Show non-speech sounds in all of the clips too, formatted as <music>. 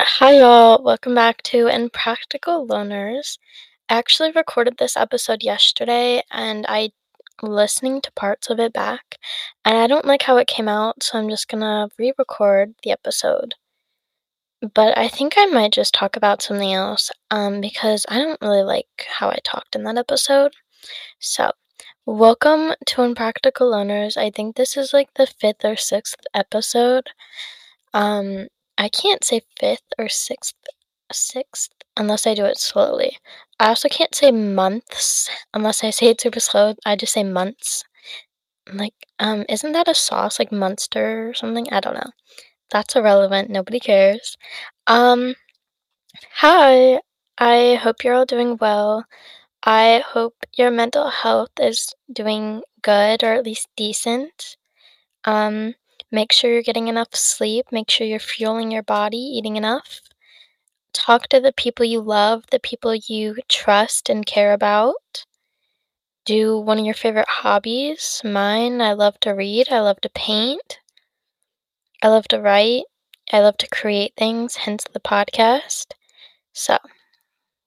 Hi, y'all. Welcome back to Impractical Loners. I actually recorded this episode yesterday and I listening to parts of it back and I don't like how it came out, so I'm just gonna re-record the episode. But I think I might just talk about something else, um, because I don't really like how I talked in that episode. So, welcome to Impractical Loners. I think this is like the fifth or sixth episode. Um, I can't say fifth or sixth sixth unless I do it slowly. I also can't say months unless I say it super slow. I just say months. Like, um, isn't that a sauce like Munster or something? I don't know. That's irrelevant. Nobody cares. Um, hi. I hope you're all doing well. I hope your mental health is doing good or at least decent. Um, make sure you're getting enough sleep. Make sure you're fueling your body, eating enough. Talk to the people you love, the people you trust and care about. Do one of your favorite hobbies. Mine, I love to read, I love to paint, I love to write, I love to create things, hence the podcast. So,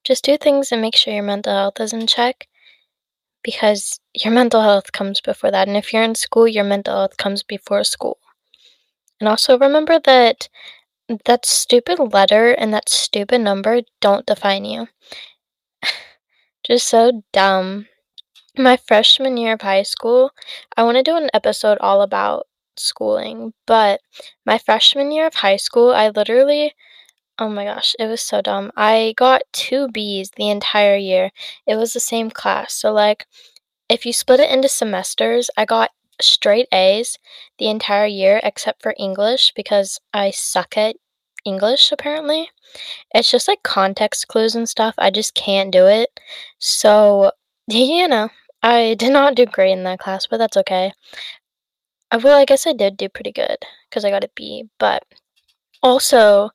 just do things and make sure your mental health is in check because your mental health comes before that. And if you're in school, your mental health comes before school. And also remember that that stupid letter and that stupid number don't define you. <sighs> Just so dumb. My freshman year of high school, I want to do an episode all about schooling, but my freshman year of high school, I literally, oh my gosh, it was so dumb. I got two B's the entire year. It was the same class. So, like, if you split it into semesters, I got straight A's the entire year except for English because I suck at English apparently. It's just like context clues and stuff. I just can't do it. So, <laughs> you know, I did not do great in that class, but that's okay. Uh, well, I guess I did do pretty good because I got a B, but also,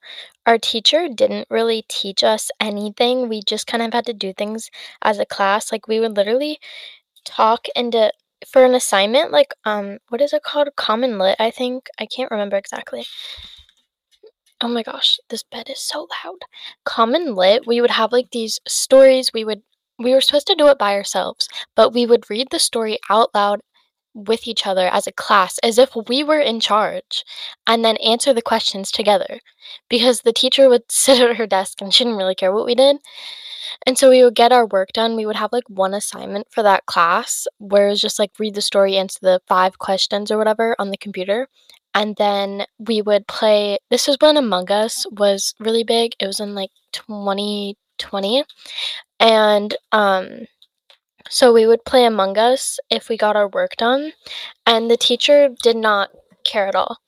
our teacher didn't really teach us anything. We just kind of had to do things as a class. Like, we would literally talk into for an assignment, like, um, what is it called? Common Lit, I think. I can't remember exactly. Oh my gosh, this bed is so loud. Common Lit, we would have like these stories. We would we were supposed to do it by ourselves, but we would read the story out loud with each other as a class as if we were in charge and then answer the questions together because the teacher would <laughs> sit at her desk and she didn't really care what we did. And so we would get our work done. We would have like one assignment for that class where it was just like read the story, answer the five questions or whatever on the computer. And then we would play. This was when Among Us was really big. It was in like 2020. And um, so we would play Among Us if we got our work done. And the teacher did not care at all.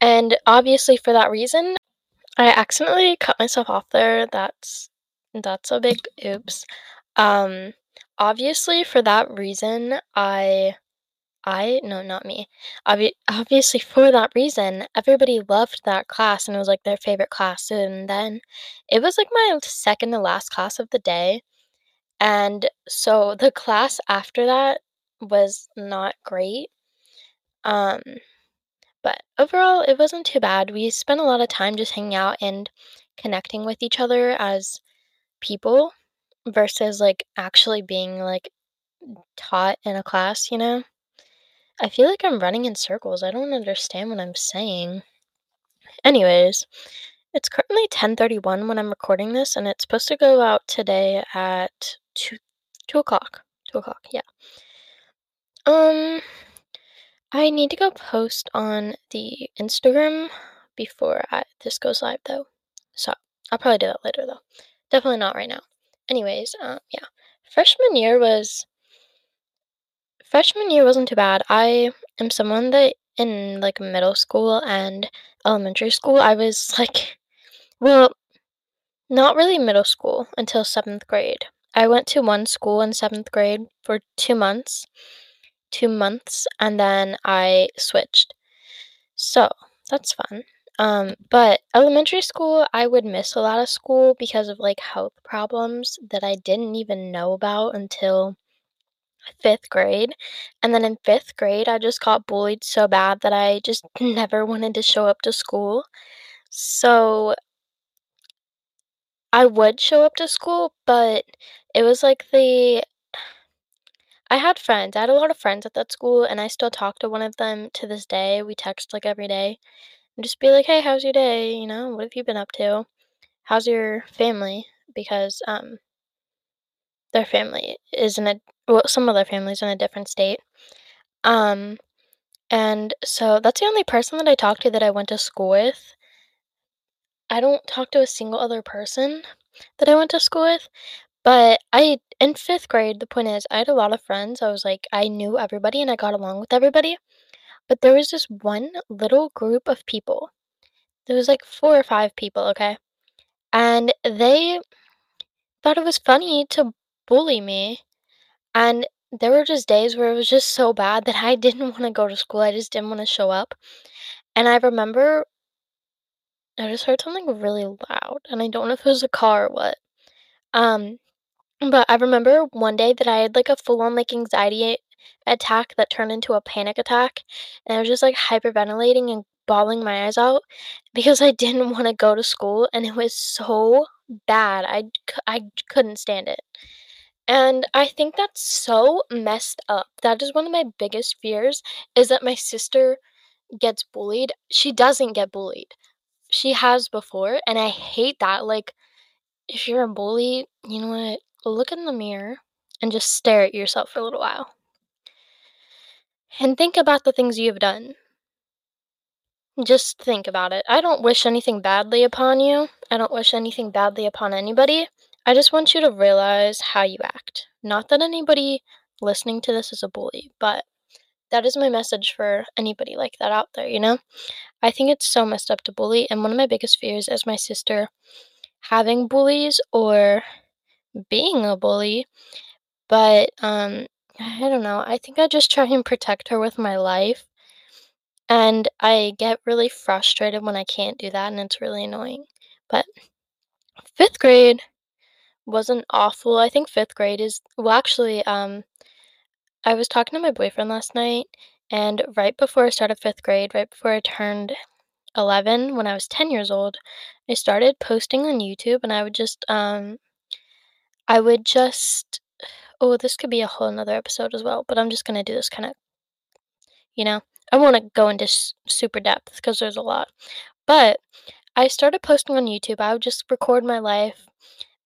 And obviously, for that reason, I accidentally cut myself off there. That's that's a big oops. Um, obviously, for that reason, I I no, not me. Obvi- obviously, for that reason, everybody loved that class and it was like their favorite class. And then it was like my second to last class of the day. And so the class after that was not great. Um, but overall, it wasn't too bad. We spent a lot of time just hanging out and connecting with each other as people versus like actually being like taught in a class, you know? I feel like I'm running in circles. I don't understand what I'm saying. Anyways, it's currently 10:31 when I'm recording this, and it's supposed to go out today at two two o'clock. Two o'clock, yeah. Um, I need to go post on the Instagram before I, this goes live, though. So I'll probably do that later, though. Definitely not right now. Anyways, um, yeah, freshman year was freshman year wasn't too bad. I am someone that in like middle school and elementary school, I was <laughs> like, well, not really middle school until seventh grade. I went to one school in seventh grade for two months, two months, and then I switched. So that's fun. Um, but elementary school, I would miss a lot of school because of like health problems that I didn't even know about until fifth grade. And then in fifth grade, I just got bullied so bad that I just <laughs> never wanted to show up to school. So I would show up to school, but it was like the I had friends. I had a lot of friends at that school, and I still talk to one of them to this day. We text like every day and just be like, "Hey, how's your day? You know, what have you been up to? How's your family?" Because um their family is in a well, some of their families in a different state. Um and so that's the only person that I talk to that I went to school with. I don't talk to a single other person that I went to school with, but I in 5th grade, the point is I had a lot of friends. I was like I knew everybody and I got along with everybody, but there was this one little group of people. There was like 4 or 5 people, okay? And they thought it was funny to bully me, and there were just days where it was just so bad that I <laughs> didn't wanna go to school. I just didn't wanna show up. And I remember I just heard something really loud, and I don't know if it was a car or what. Um, but I remember one day that I had like a full-on like anxiety attack that turned into a panic attack, and I was just like hyperventilating and bawling my eyes out because I didn't wanna go to school, and it was so bad. I, I couldn't stand it. And I think that's so messed up. That is one of my biggest fears is that my sister gets bullied. She doesn't get bullied. She has before, and I hate that. Like, if you're a bully, you know what? Look in the mirror and just stare at yourself for a little while. And think about the things you've done. Just think about it. I don't wish anything badly upon you. I don't wish anything badly upon anybody. I just want you to realize how you act. Not that anybody listening to this is a bully, but that is my message for anybody like that out there, you know? I think it's so messed up to bully, and one of my biggest fears is my sister having bullies or being a bully. But um I don't know. I think I just try and protect her with my life. And I get really frustrated when I can't do that, and it's really annoying. But 5th grade wasn't awful. I think 5th grade is well, actually, um, I was talking to my boyfriend last night, and right before I started 5th grade, right before I turned 11, when I was 10 years old, I started posting on YouTube, and I would just, um I would just oh, this could be a whole 'nother episode as well, but I'm just gonna do this kinda you know? I wanna go into s super depth 'cause there's a lot. But I started posting on YouTube. I would just record my life.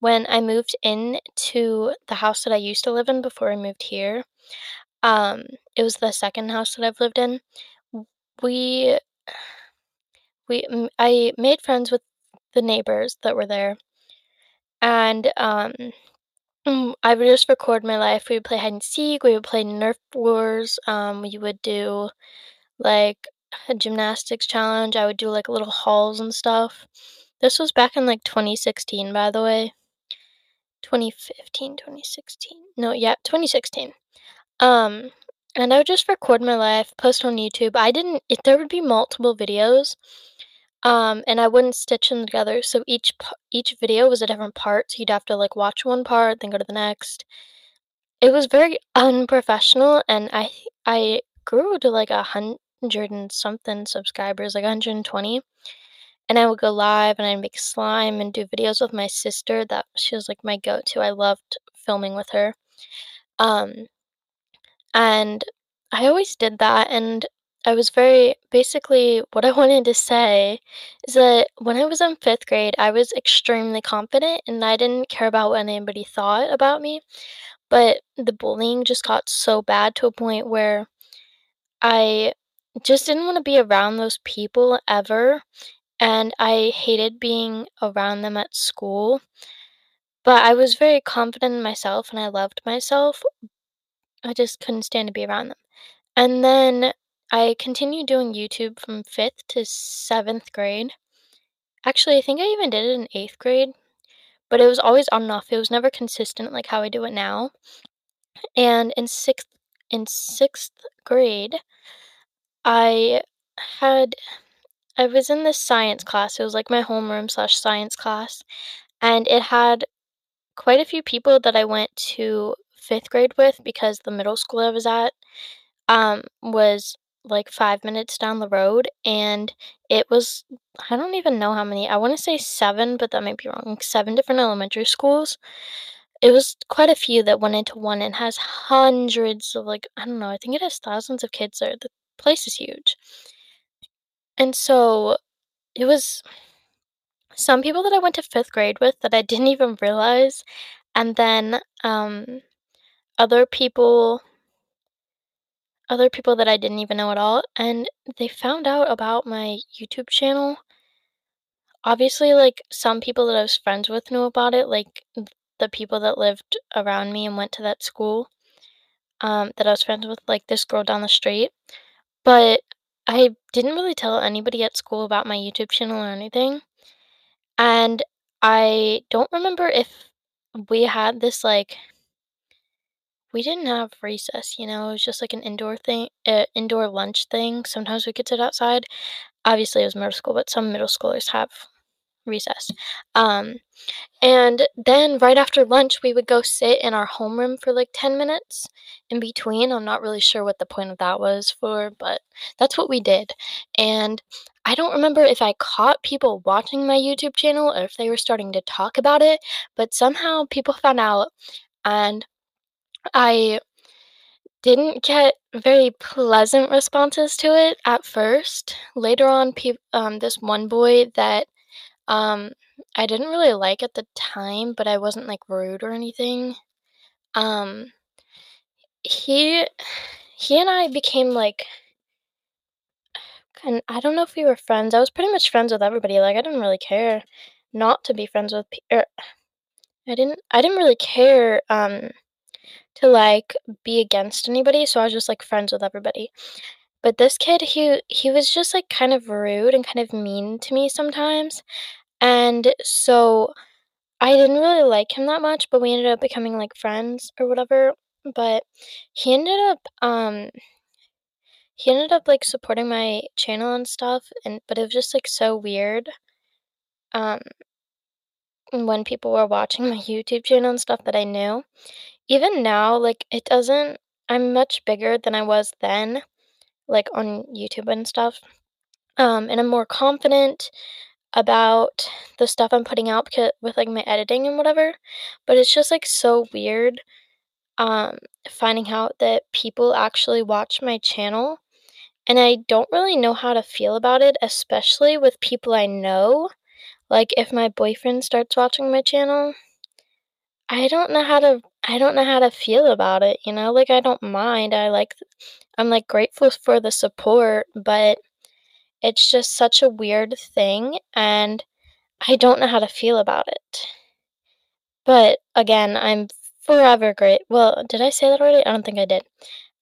When I moved into the house that I used to live in before I moved here, um, it was the 2nd house that I've lived in. We we I made friends with the neighbors that were there, and, um, mm, I would just record my life. We would play hide and seek, we would play Nerf wars, um, we would do, like, a gymnastics challenge. I would do, like, little hauls and stuff. This was back in, like, 2016, by the way. 2015, 2016. No, yeah, 2016. Um, and I would just record my life, post on YouTube. I didn't if there would be multiple videos, um, and I wouldn't stitch them together, so each each video was a different part, so you'd have to, like, watch one part, then go to the next. It was very unprofessional, and I I grew to, like, a 100 and something subscribers, like 120, and I would go live, and I'd make slime and do videos with my sister that she was, like, my go-to. I loved filming with her. Um, and I always did that, and I was very basically, what I <laughs> wanted to say is that when I was in 5th grade, I was extremely confident, and I didn't care about what anybody thought about me, but the bullying just got so bad to a point where I just didn't wanna be around those people ever, and I hated being around them at school. But I was very confident in myself, and I loved myself. I just couldn't stand to be around them. And then I continued doing YouTube from 5th to 7th grade. Actually, I think I even did it in 8th grade, but it was always on and off. It was never consistent like how I do it now. And in 6th in 6th grade, I had I was in this science class. It was like my homeroom slash science class, and it had quite a few people that I went to 5th grade with because the middle school I was at, um, was like 5 minutes down the road, and it was I don't even know how many, I wanna say 7, but that might be wrong, 7 different elementary schools. It was quite a few that went into one and has hundreds of, like I don't know, I think it has thousands of kids there, the place is huge. And so, it was some people that I went to 5th grade with that I didn't even realize, and then, um, other people other people that I didn't even know at all, and they found out about my YouTube channel. Obviously, like, some people that I was friends with knew about it, like, the people that lived around me and went to that school, um, that I was friends with, like this girl down the street, but I didn't really tell anybody at school about my YouTube channel or anything, and I don't remember if we had this, like we didn't have recess, you know, it was just, like, an indoor thing uh, indoor lunch thing, sometimes we could sit outside. Obviously, it was middle school, but some middle schoolers have recess. Um, and then right after lunch, we would go sit in our homeroom for, like, 10 minutes in between, I'm not really sure what the point of that was for, but that's what we did, and I don't remember if I caught people watching my YouTube channel or if they were starting to talk about it, but somehow people found out, and I didn't get very pleasant responses to it at first. Later on, peop um, this one boy that, um, I didn't really like at the time, but I wasn't, like, rude or anything, um he he and I became, like kin I don't know if we were friends, I was pretty much friends with everybody, like, I didn't really care not to be friends with pe er I didn't I didn't really care, um, to, like, be against anybody, so I was just, like, friends with everybody. But this kid, he he was just, like, kind of rude and kind of mean to me sometimes, and so I didn't really like him that much, but we ended up becoming, like, friends or whatever, but he ended up, um he ended up, like, supporting my channel and stuff, and but it was just, like, so weird um when people were watching my YouTube channel and stuff that I knew. Even now, like, it doesn't I'm much bigger than I was then, like, on YouTube and stuff, um, and I'm more confident about the stuff I'm putting out becau with, like, my editing and whatever, but it's just, like, so weird, um, finding out that people actually watch my channel, and I don't really know how to feel about it, especially with people I know. Like, if my boyfriend starts watching my channel, I don't know how to I don't know how to feel about it, you know? Like, I don't mind, I like I'm, like, grateful for the support, but it's just such a weird thing, and I don't know how to feel about it. But, again, I'm forever great well, did I say that already? I don't think I did.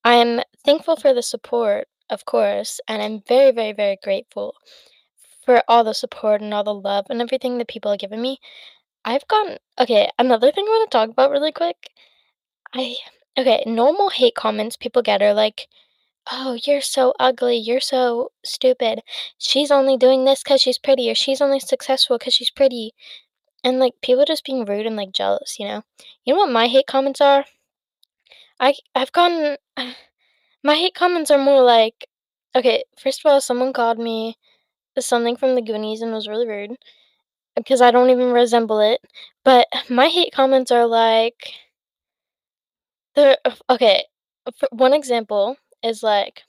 I'm thankful for the support, of course, and I'm very, very, very grateful for all the support and all the love and everything that people have given me. I've gotten okay, another thing I wanna talk about really quick, I okay, normal hate comments people get are like, "Oh, you're so ugly, you're so stupid. She's only doing this cuz she's pretty, or she's only successful cuz she's pretty." And, like, people just being rude and, like, jealous, you know? You know what my hate comments are? I I've gotten <sighs> my hate comments are more like okay, first of all, someone called me something from the Goonies and was really rude, because I don't even resemble it, but <sighs> my hate comments are like they're okay, one example is like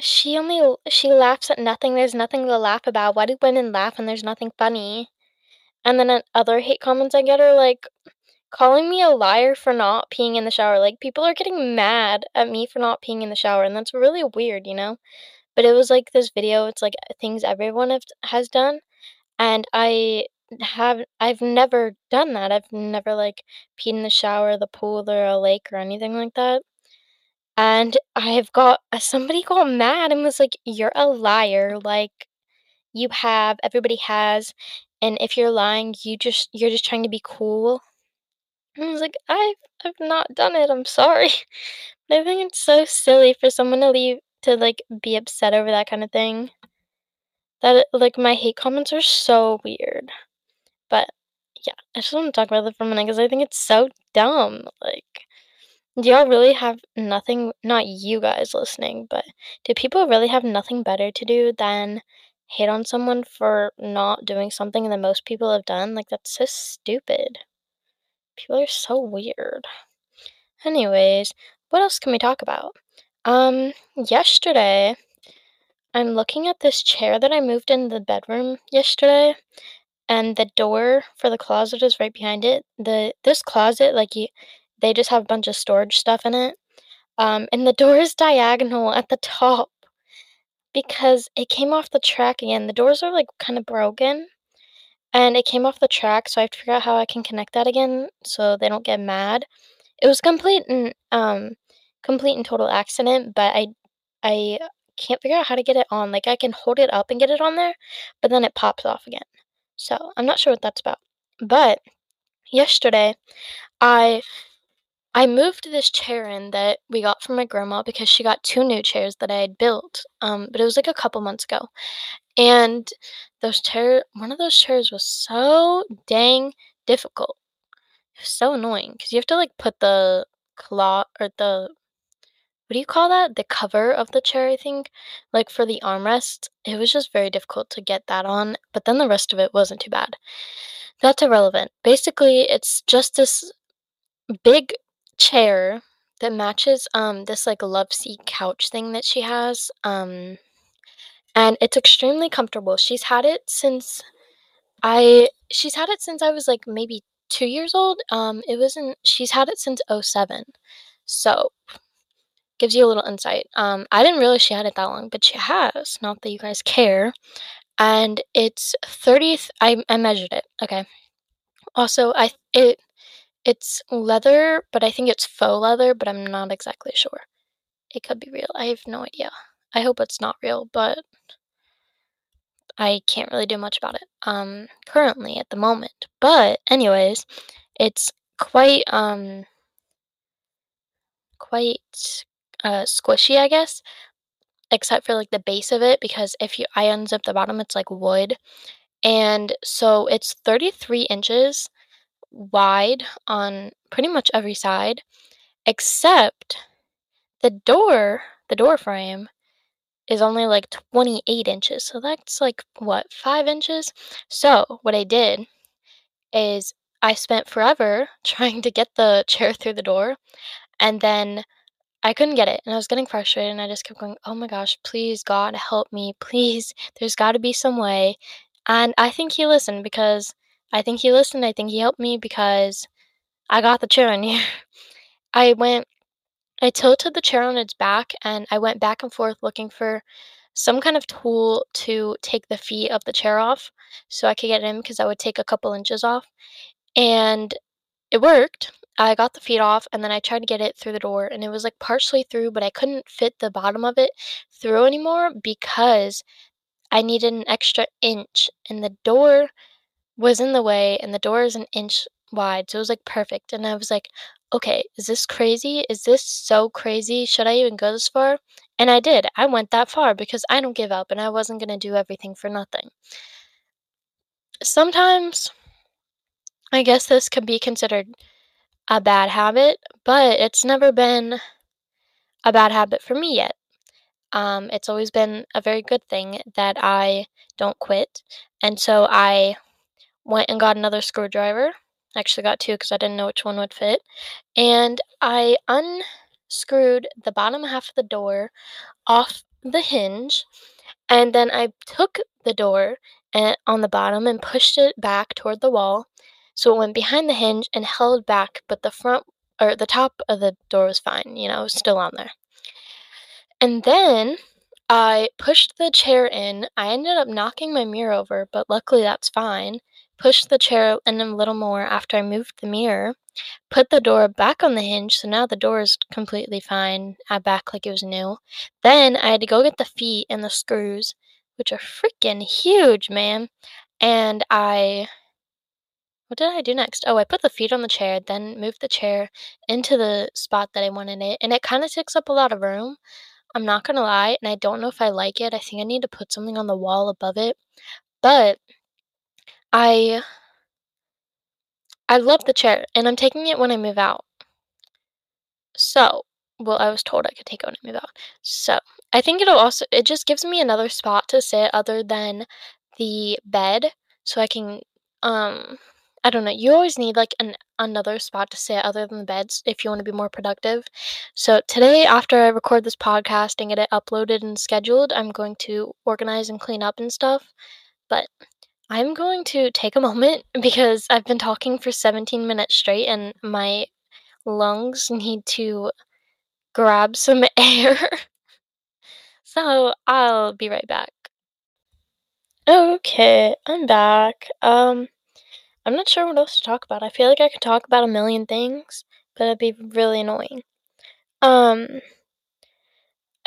"She only she laughs at nothing, there's nothing to laugh about, why do women laugh when there's nothing funny?" And then, uh, other hate comments I get are, like, calling me a liar for not peeing in the shower, like, people are getting mad at me for not peeing in the shower, and that's really weird, you know? But it was, like, this video, it's, like, uh, things everyone have has done, and I have I've never done that, I've never, like, peed in the shower, the pool, or a lake, or anything like that. And I've got uh, somebody got mad and was like, "You're a liar, like, you have, everybody has, and if you're lying, you just you're just trying to be cool." And I was like, "I've I've not done it, I'm sorry." <laughs> I think it's so silly for someone to leave to, like, be upset over that kinda thing. That like, my hate comments are so weird. But, yeah, I just wanna talk about that for a minute because I think it's so dumb, like Do y'all really have nothing not you guys listening, but do people really have nothing better to do than hate on someone for not doing something that most people have done? Like, that's so stupid. People are so weird. Anyways, what else can we talk about? Um, yesterday, I'm looking at this chair that I moved in the bedroom yesterday, and the door for the closet is right behind it. The this closet, like you, they just have a bunch of storage stuff in it. Um, and the <laughs> door is diagonal at the top because it came off the track again. The doors are like kind of broken, and it came off the track, so I have to figure out how I can connect that again so they don't get mad. It was complete and um complete and total accident, but I I can't figure out how to get it on. Like I can hold it up and get it on there, but then it pops off again. So, I'm not sure what that's about. But yesterday I I moved this chair in that we got from my grandma because she got two new chairs that I had built. Um, but it was like a couple months ago. And those chair one of those chairs was so dang difficult. It was so annoying because you have to like put the claw or the what do you call that? The cover of the chair, I think, like for the armrest. It was just very difficult to get that on, but then the rest of it wasn't too bad. That's irrelevant. Basically, it's just this big chair that matches um this like love seat couch thing that she has. Um and it's extremely comfortable. She's had it since I she's had it since I was like maybe 2 years old. Um it wasn't she's had it since '07. So, gives you a little insight. Um I didn't realize she had it that long, but she has. Not that you guys care. And it's 30 I I measured it. Okay. Also, I it it's leather, but I think it's faux leather, but I'm not exactly sure. It could be real. I have no idea. I hope it's not real, but I can't really do much about it um currently at the moment. But anyways, it's quite um quite uh squishy, I guess, except for like the base of it because if you I unzip the bottom, it's like wood. And so it's 33 inches wide on pretty much every side, except the door, the door frame is only like 28 inches. So that's like what, 5 inches? So, what I did is I spent forever <laughs> trying to get the chair through the door, and then I couldn't get it, and I was getting frustrated, and I just kept going, "Oh my gosh, please God help me, please. <laughs> There's got to be some way." And I think he listened because I think he listened. I think he helped me because I got the chair in here. <laughs> I went I tilted the chair on its back and I went back and forth looking for some kind of tool to take the feet of the chair off so I could get in because I would take a couple inches off. And it worked. I got the feet off and then I tried to get it through the door and it was like partially through, but I couldn't fit the bottom of it through anymore because I needed an extra inch and the door was in the way and the door is an inch wide. So it was like perfect. And I was like, okay, is this crazy? Is this so crazy? Should I even go this far? And I did. I went that far because I don't give up and I wasn't going to do everything for nothing. Sometimes I guess this could be considered a bad habit, but it's never been a bad habit for me yet. Um, it's always been a very good thing that I don't quit. And so I went and got another screwdriver. Actually got two because I didn't know which one would fit. And I unscrewed the bottom half of the door off the hinge. And then I took the door on the bottom and pushed it back toward the wall. So it went behind the hinge and held back, but the front or the top of the door was fine, you know, still on there. And then I pushed the chair in. I ended up knocking my mirror over, but luckily that's fine. Pushed the chair in a little more after I moved the mirror. Put the door back on the hinge, so now the door is completely fine. I back like it was new. Then I had to go get the feet and the screws, which are freaking huge, man. And I what did I do next? Oh, I put the feet on the chair, then moved the chair into the spot that I wanted it, and it kind of takes up a lot of room. I'm not gonna lie, and I don't know if I like it. I think I need to put something on the wall above it. But I I love the chair, and I'm taking it when I move out. So, well, I was told I could take it when I move out. So, I think it'll also it just gives me another spot to sit other than the bed so I can um I don't know. You always need like an another spot to sit other than the beds if you want to be more productive. So today after I record this podcast and get it uploaded and scheduled, I'm going to organize and clean up and stuff. But I'm going to take a <laughs> moment because I've been talking for 17 minutes straight and my lungs need to grab some <laughs> air. so I'll be right back. Okay, I'm back. Um, I'm not sure what else to talk about. I feel like I could talk about a million things, but it'd be really annoying. Um,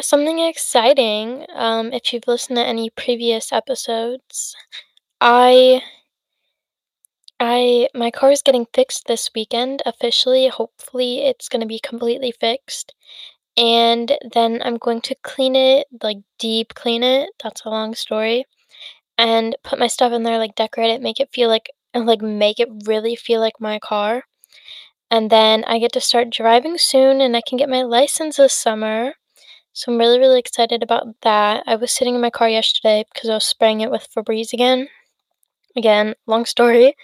something exciting. Um, if you've listened to any previous episodes, I I my car is getting fixed this weekend officially. Hopefully, it's going to be completely fixed. And then I'm going to clean it, like deep clean it. That's a long story. And put my stuff in there, like decorate it, make it feel like and like make it really feel like my car. And then I get to start driving soon and I can get my license this summer. So I'm really, really excited about that. I was sitting in my car yesterday because I was spraying it with Febreze again. Again, long story.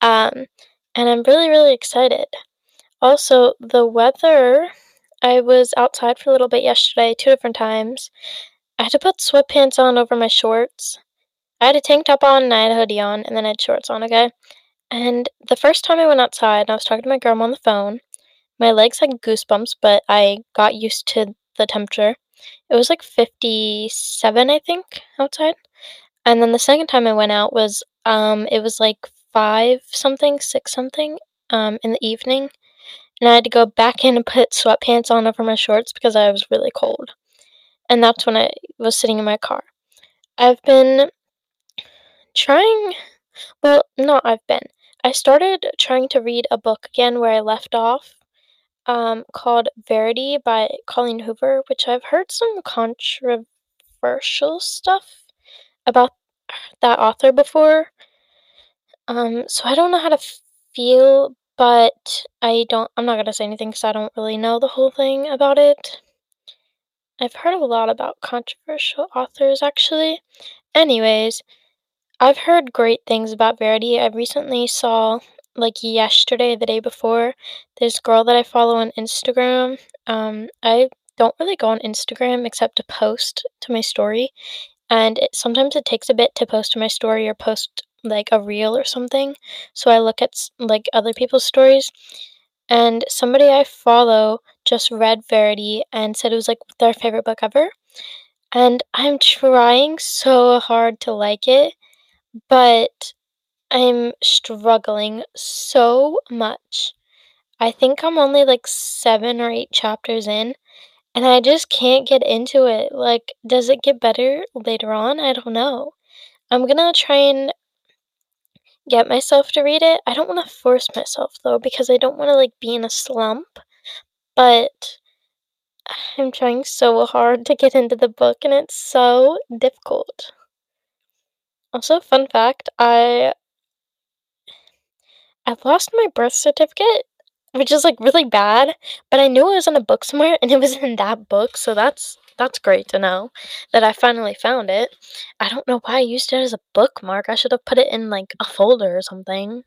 Um, and I'm really, really excited. Also, the weather, I was outside for a little bit yesterday, two different times. I had to put sweatpants on over my shorts. I had a tank top on and I had a hoodie on, and then I had shorts on, okay? And the first time I went outside, and I was talking to my grandma on the phone. My legs had goosebumps, but I got used to the temperature. It was like 57, I think, outside. And then the second time I went out was um it was like 5 something, 6 something um in the evening. And I had to go back in and put sweatpants on over my shorts because I was really cold. And that's when I was sitting in my car. I've been trying well, not I've been. I started trying to read a book again where I left off, um, called Verity by Colleen Hoover, which I've heard some controversial stuff about that author before. Um, so I don't know how to feel, but I don't, I'm not gonna say anything because I don't really know the whole thing about it. I've heard a lot about controversial authors actually. Anyways, I've heard great things about Verity. I recently saw, like yesterday, the day before, this girl that I follow on Instagram. Um, I don't really go on Instagram except to post to my story, and it, sometimes it takes a bit to post to my story or post like a reel or something. So I look at like other people's stories, and somebody I follow just read Verity and said it was like their favorite book ever. And I'm trying so hard to like it but I'm struggling so much. I think I'm only like seven or eight chapters in, and I just can't get into it. Like, does it get better later on? I don't know. I'm gonna try and get myself to read it. I don't want to force myself though, because I don't want to like be in a slump, but I'm trying so hard to get into the book, and it's so difficult. Also, fun fact, I I've lost my birth certificate, which is like really bad, but I knew it was in a book somewhere and it was in that book, so that's that's great to know that I finally found it. I don't know why I used it as a bookmark. I should have put it in like a folder or something.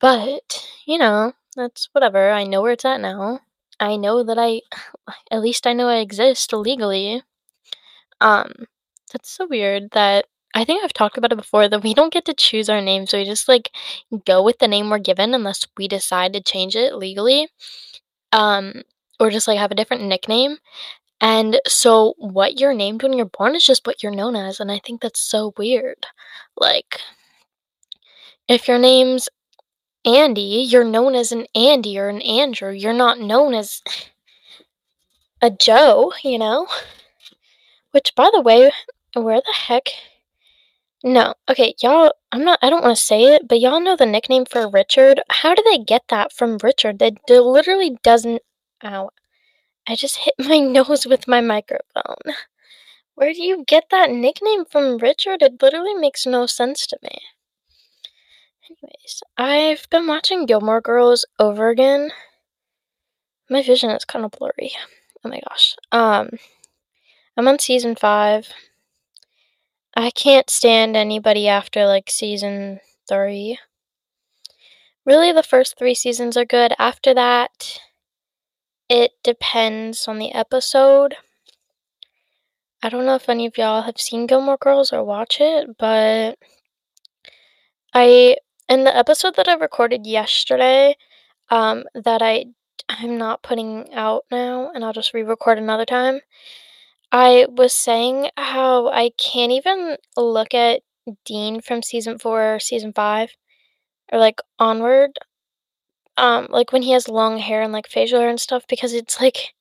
But, you know, that's whatever. I know where it's at now. I know that I at least I know I exist legally. Um, that's so weird that I think I've talked about it before that we don't get to choose our names. We just like go with the name we're given unless we decide to change it legally. Um, or just like have a different nickname. And so what you're named when you're born is just what you're known as. And I think that's so weird. Like, if your name's Andy, you're known as an Andy or an Andrew. You're not known as a Joe, you know? Which, by the way, where the heck no. Okay, y'all, I'm not, I don't want to say it, but y'all know the nickname for Richard? How did they get that from Richard? That literally doesn't. Ow. I just hit <laughs> my nose with my microphone. Where do you get that nickname from Richard? It literally makes no sense to me. Anyways, I've been watching Gilmore Girls over again. my vision is kind of blurry. Oh my gosh. Um, I'm on season five. I can't stand anybody after like season three. Really, the first three seasons are good. After that, it depends on the episode. I don't know if any of y'all have seen Gilmore Girls or watch it, but I in the episode that I recorded yesterday, um, that I I'm not putting out now, and I'll just re-record another time. I was saying how I can't even look at Dean from season four or season five, or like onward, um, like when he has long hair and like facial hair and stuff, because it's like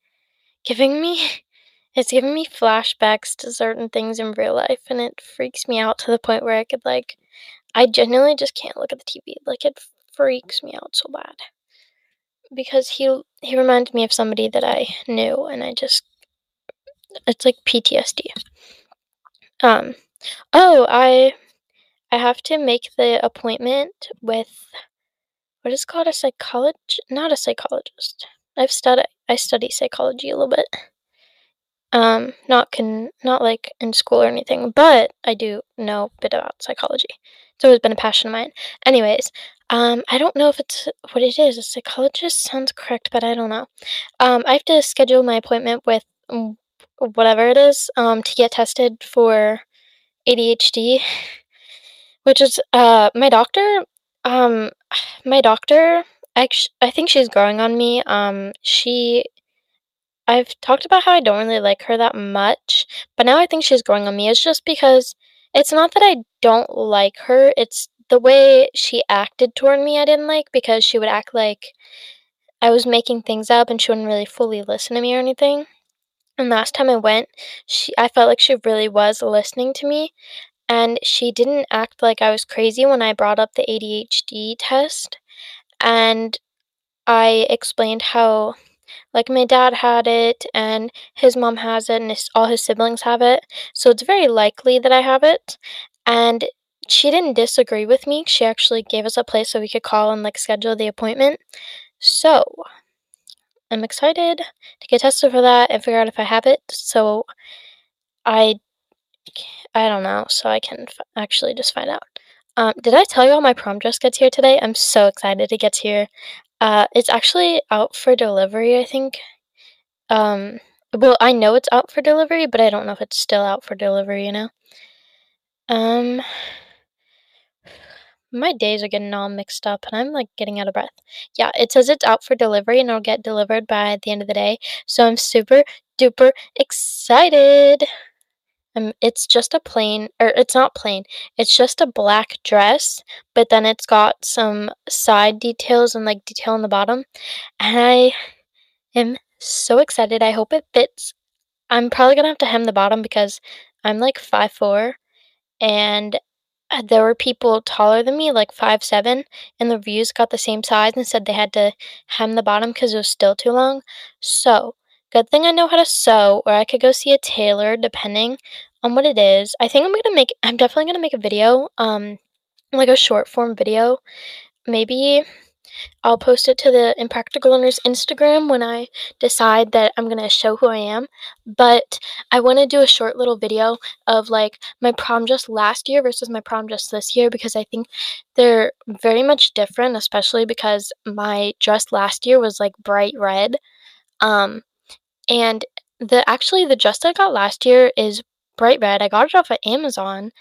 giving me <laughs> it's giving me flashbacks to certain things in real life and it freaks me out to the point where I could like I genuinely just can't look at the TV. Like it freaks me out so bad. Because he he reminds me of somebody that I knew and I just it's like PTSD. Um oh, I I have to make the appointment with what is called a psychologist, not a psychologist. I've studied I study psychology a little bit. Um, not can not like in school or anything, but I do know a bit about psychology. It's always been a passion of mine. Anyways, um, I don't know if it's what it is. A psychologist sounds correct, but I don't know. Um, I have to schedule my appointment with whatever it is um, to get tested for ADHD, which is uh, my doctor. Um, my doctor, actually, I think she's growing on me. Um, she I've talked about how I don't really like her that much, but now I think she's growing on me. It's just because it's not that I don't like her, it's the way she acted toward me I didn't like because she would act like I was making things up and she wouldn't really fully listen to me or anything. And last time I went, she I felt like she really was listening to me and she didn't act like I was crazy when I brought up the ADHD test and I explained how like my dad had it and his mom has it and his, all his siblings have it. So it's very likely that I have it. And she didn't disagree with me. She actually gave us a place so we could call and like schedule the appointment. So I'm excited to get tested for that and figure out if I have it. So I I don't know, so I can f- actually just find out. Um, did I tell you all my prom dress gets here today? I'm so excited it gets here. Uh, it's actually out for delivery, I think. Um, well, I know it's out for delivery, but I don't know if it's still out for delivery, you know? Um, my days are getting all mixed up and I'm like getting out of breath. Yeah, it says it's out for delivery and it'll get delivered by the end of the day. So I'm super duper excited. Um, it's just a plain, or it's not plain, it's just a black dress, but then it's got some side details and like detail on the bottom. And I am so excited. I hope it fits. I'm probably gonna have to hem the bottom because I'm like five four, and there were people taller than me, like five seven, and the reviews got the same size and said they had to hem the bottom because it was still too long. So, good thing I know how to sew, or I could go see a tailor depending on what it is. I think I'm gonna make I'm definitely gonna make a video, um, like a short form video. Maybe I'll post it to the Impractical Learners Instagram when I decide that I'm gonna show who I am. But I want to do a short little video of like my prom dress last year versus my prom dress this year because I think they're very much different, especially because my dress last year was like bright red. Um, and the actually the dress I got last year is bright red. I got it off of Amazon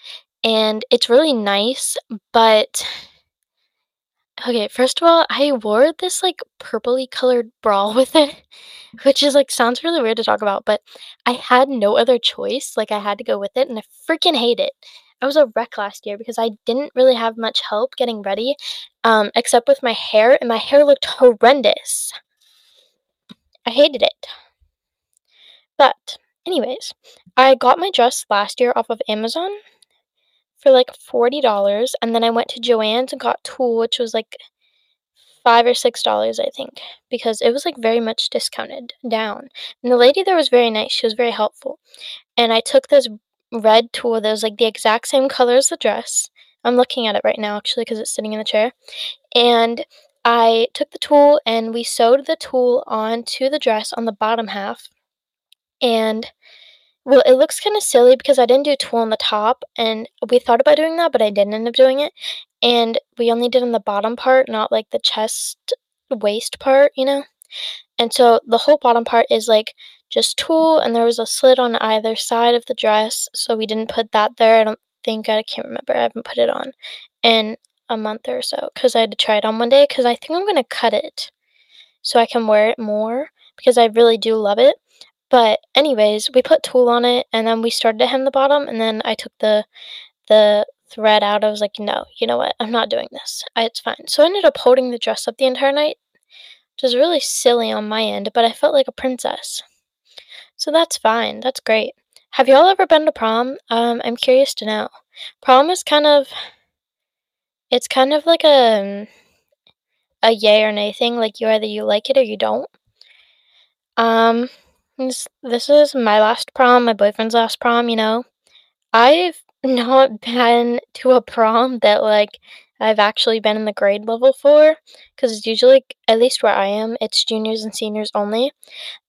and it's really nice, but okay, first of all, I wore this like purpley colored <laughs> bra with it, which is like sounds really weird to talk about, but I had no other choice. Like I had to go with it and I freaking hate it. I was a wreck last year because I didn't really have much help getting ready, um, except with my hair, and my hair looked horrendous. I hated it. But Anyways, I got my dress last year off of Amazon for like $40 and then I went to Joann's and got tulle which was like 5 or 6 dollars I think because it was like very much discounted down. And the lady there was very nice. She was very helpful. And I took this red tulle that was like the exact same color as the dress. I'm looking at it right now actually because it's sitting in the chair. And I took the tulle and we sewed the tulle onto the dress on the bottom half. And well, it looks kind of silly because I didn't do tulle on the top, and we thought about doing that, but I didn't end up doing it. And we only did on the bottom part, not like the chest waist part, you know? And so the whole bottom part is like just tulle, and there was a slit on either side of the dress, so we didn't put that there. I don't think, I can't remember, I haven't put it on in a month or so because I had to try it on one day because I think I'm going to cut it so I can wear it more because I really do love it. But anyways, we put tulle on it and then we started to hem the bottom and then I took the the thread out. I was like, no, you know what? I'm not doing this. I, it's fine. So I ended up holding the dress up the entire night, which was really silly on my end, but I felt like a princess. So that's fine. That's great. Have y'all ever been to prom? Um, I'm curious to know. Prom is kind of it's kind of like a a yay or nay thing. Like you either you like it or you don't. Um, this, is my last prom, my boyfriend's last prom. You know, I've <laughs> not been to a prom that like I've actually been in the grade level for, because it's usually at least where I am, it's juniors and seniors only.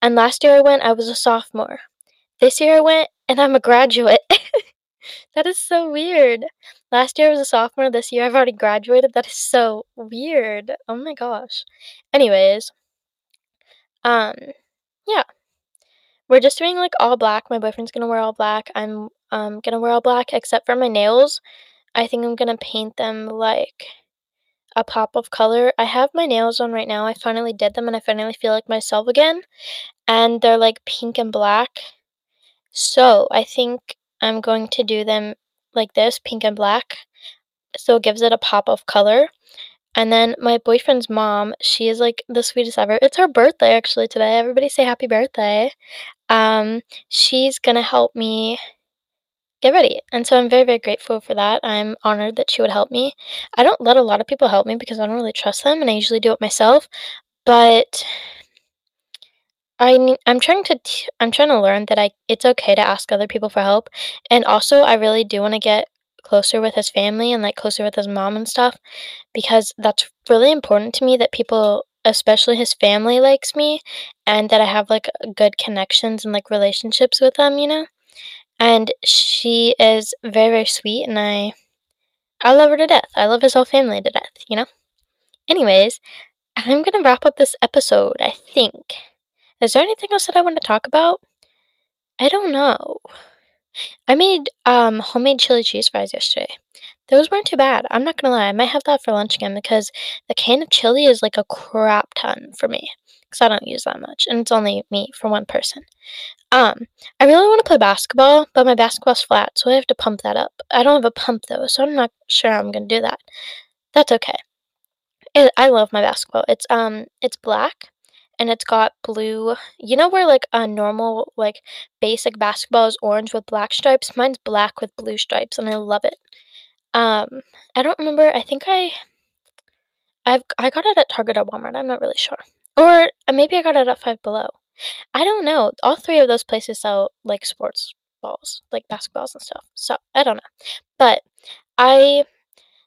And last year I went, I was a sophomore. This year I went, and I'm a graduate. <laughs> that is so weird. Last year I was a sophomore, this year I've already graduated. That is so weird. Oh my gosh. Anyways, um, yeah. We're just doing like all black. My boyfriend's gonna wear all black. I'm um gonna wear all black except for my nails. I think I'm gonna paint them like a pop of color. I have my nails on right now. I finally did them and I finally feel like myself again. And they're like pink and black. So I think I'm going to do them like this, pink and black. So it gives it a pop of color. And then my boyfriend's mom, she is like the sweetest ever. It's her birthday actually today. Everybody say happy birthday. Um, she's gonna help me get ready. And so I'm very, very grateful for that. I'm honored that she would help me. I don't let a lot of people help me because I don't really trust them and I usually do it myself. But I I'm trying to t- I'm trying to learn that I it's okay to ask other people for help. And also I really do want to get closer with his family and like closer with his mom and stuff because that's really important to me that people especially his family likes me and that I have like good connections and like relationships with them, you know? And she is very very sweet and I I love her to death. I love his whole family to death, you know? Anyways, I'm to wrap up this episode, I think. Is there anything else that I want to talk about? I don't know. I made um homemade chili cheese fries yesterday. Those weren't too bad. I'm not gonna lie. I might have that for lunch again because the can of chili is like a crap ton for me because I don't use that much, and it's only me for one person. Um, I really want to play basketball, but my basketball's flat, so I have to pump that up. I don't have a pump though, so I'm not sure I'm gonna do that. That's okay. It, I love my basketball. It's um, it's black and it's got blue. You know where like a normal like basic basketball is orange with black stripes? Mine's black with blue stripes and I love it. Um I don't remember. I think I I've I got it at Target or Walmart. I'm not really sure. Or uh, maybe I got it at Five Below. I don't know. All three of those places sell like sports balls, like basketballs and stuff. So, I don't know. But I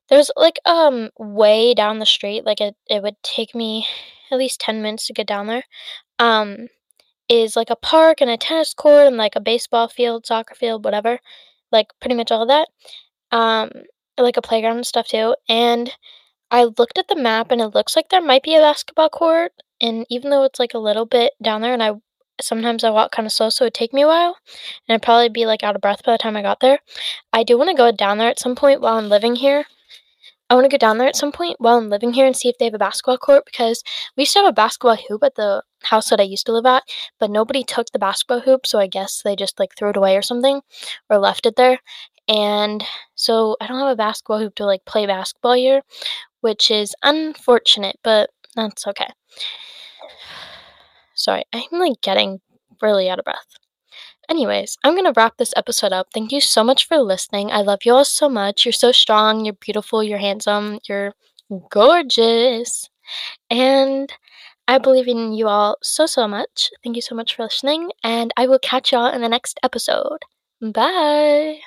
there's like um way down the street, like it it would take me at least 10 minutes to get down there, um, is like a park and a tennis court and like a baseball field, soccer field, whatever. Like pretty much all of that. Um, like a playground and stuff too. And I looked at the map and it looks like there might be a basketball court. And even though it's like a little bit down there and I sometimes I walk kind of slow, so it'd take me a while, and I'd probably be like out of breath by the time I got there. I do want to go down there at some point while I'm living here I want to go down there at some point while I'm living here and see if they have a basketball court because we used to have a basketball hoop at the house that I used to live at, but nobody took the basketball hoop, so I guess they just like threw it away or something or left it there. And so I don't have a basketball hoop to like play basketball here, which is unfortunate, but that's okay. Sorry, I'm like getting really out of breath. Anyways, I'm going to wrap this episode up. Thank you so much for listening. I love you all so much. You're so strong, you're beautiful, you're handsome, you're gorgeous. And I believe in you all so, so much. Thank you so much for listening, and I will catch y'all in the next episode. Bye.